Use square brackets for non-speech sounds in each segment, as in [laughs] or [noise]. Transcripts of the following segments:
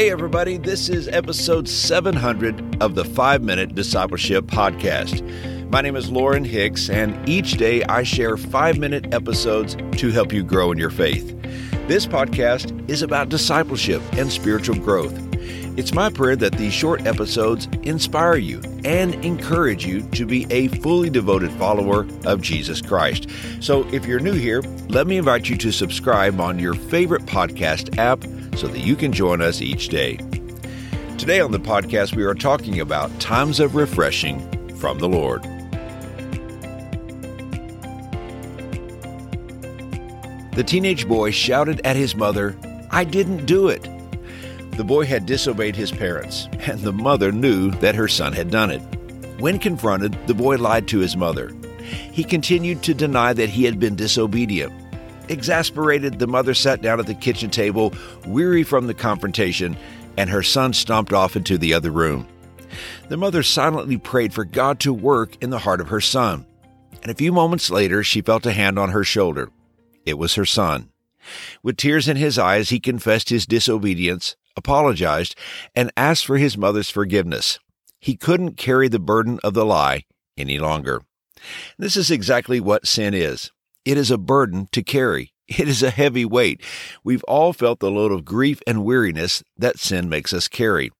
Hey, everybody, this is episode 700 of the 5 Minute Discipleship Podcast. My name is Lauren Hicks, and each day I share 5 minute episodes to help you grow in your faith. This podcast is about discipleship and spiritual growth. It's my prayer that these short episodes inspire you and encourage you to be a fully devoted follower of Jesus Christ. So, if you're new here, let me invite you to subscribe on your favorite podcast app so that you can join us each day. Today on the podcast, we are talking about times of refreshing from the Lord. The teenage boy shouted at his mother, I didn't do it. The boy had disobeyed his parents, and the mother knew that her son had done it. When confronted, the boy lied to his mother. He continued to deny that he had been disobedient. Exasperated, the mother sat down at the kitchen table, weary from the confrontation, and her son stomped off into the other room. The mother silently prayed for God to work in the heart of her son. And a few moments later, she felt a hand on her shoulder. It was her son. With tears in his eyes, he confessed his disobedience, apologized, and asked for his mother's forgiveness. He couldn't carry the burden of the lie any longer. This is exactly what sin is. It is a burden to carry. [laughs] It is a heavy weight. We've all felt the load of grief and weariness that sin makes us carry.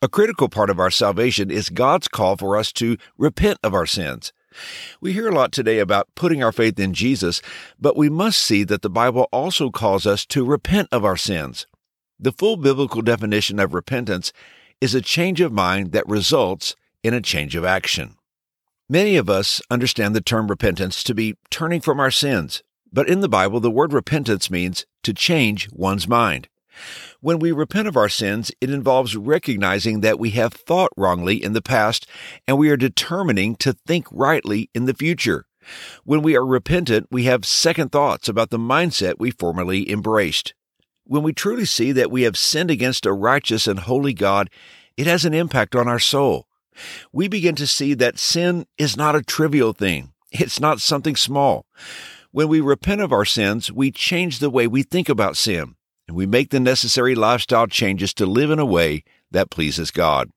A critical part of our salvation is God's call for us to repent of our sins. We hear a lot today about putting our faith in Jesus, but we must see that the Bible also calls us to repent of our sins. The full biblical definition of repentance is a change of mind that results in a change of action. Many of us understand the term repentance to be turning from our sins, but in the Bible, the word repentance means to change one's mind. When we repent of our sins, it involves recognizing that we have thought wrongly in the past and we are determining to think rightly in the future. When we are repentant, we have second thoughts about the mindset we formerly embraced. When we truly see that we have sinned against a righteous and holy God, it has an impact on our soul we begin to see that sin is not a trivial thing. It's not something small. When we repent of our sins, we change the way we think about sin, and we make the necessary lifestyle changes to live in a way that pleases God.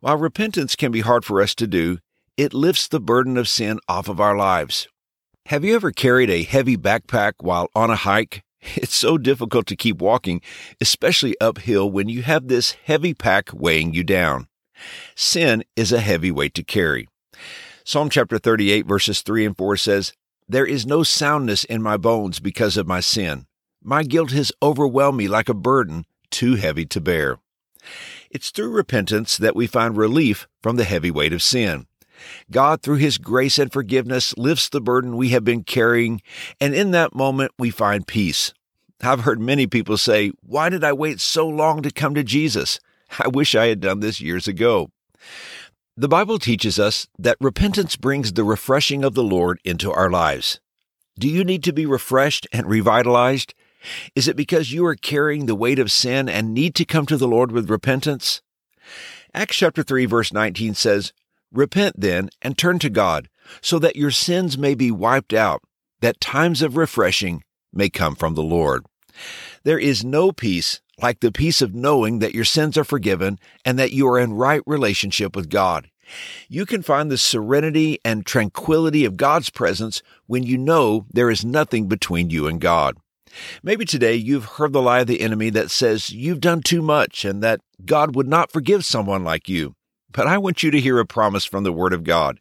While repentance can be hard for us to do, it lifts the burden of sin off of our lives. Have you ever carried a heavy backpack while on a hike? [laughs] It's so difficult to keep walking, especially uphill when you have this heavy pack weighing you down. Sin is a heavy weight to carry. Psalm chapter 38, verses 3 and 4 says, There is no soundness in my bones because of my sin. My guilt has overwhelmed me like a burden too heavy to bear. It's through repentance that we find relief from the heavy weight of sin. God, through His grace and forgiveness, lifts the burden we have been carrying, and in that moment we find peace. I've heard many people say, Why did I wait so long to come to Jesus? I wish I had done this years ago. The Bible teaches us that repentance brings the refreshing of the Lord into our lives. Do you need to be refreshed and revitalized? Is it because you are carrying the weight of sin and need to come to the Lord with repentance? Acts chapter 3 verse 19 says, Repent then and turn to God, so that your sins may be wiped out, that times of refreshing may come from the Lord. There is no peace like the peace of knowing that your sins are forgiven and that you are in right relationship with God. You can find the serenity and tranquility of God's presence when you know there is nothing between you and God. Maybe today you've heard the lie of the enemy that says you've done too much and that God would not forgive someone like you. But I want you to hear a promise from the Word of God.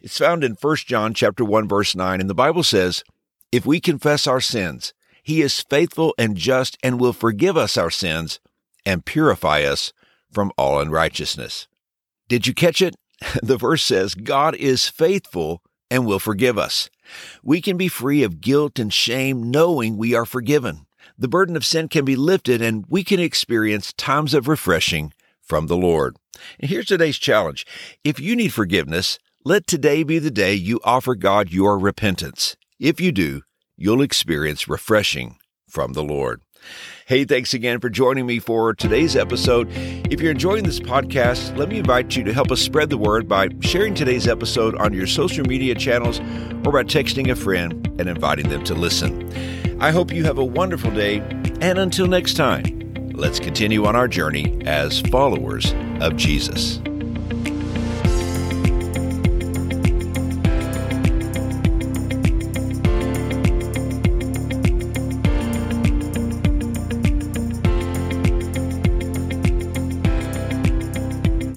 It's found in 1 John chapter 1 verse 9 and the Bible says, "If we confess our sins, he is faithful and just and will forgive us our sins and purify us from all unrighteousness. Did you catch it? [laughs] The verse says, God is faithful and will forgive us. We can be free of guilt and shame knowing we are forgiven. The burden of sin can be lifted and we can experience times of refreshing from the Lord. And here's today's challenge. If you need forgiveness, let today be the day you offer God your repentance. If you do, you'll experience refreshing from the Lord. Hey, thanks again for joining me for today's episode. If you're enjoying this podcast, let me invite you to help us spread the word by sharing today's episode on your social media channels or by texting a friend and inviting them to listen. I hope you have a wonderful day, and until next time, Let's continue on our journey as followers of Jesus.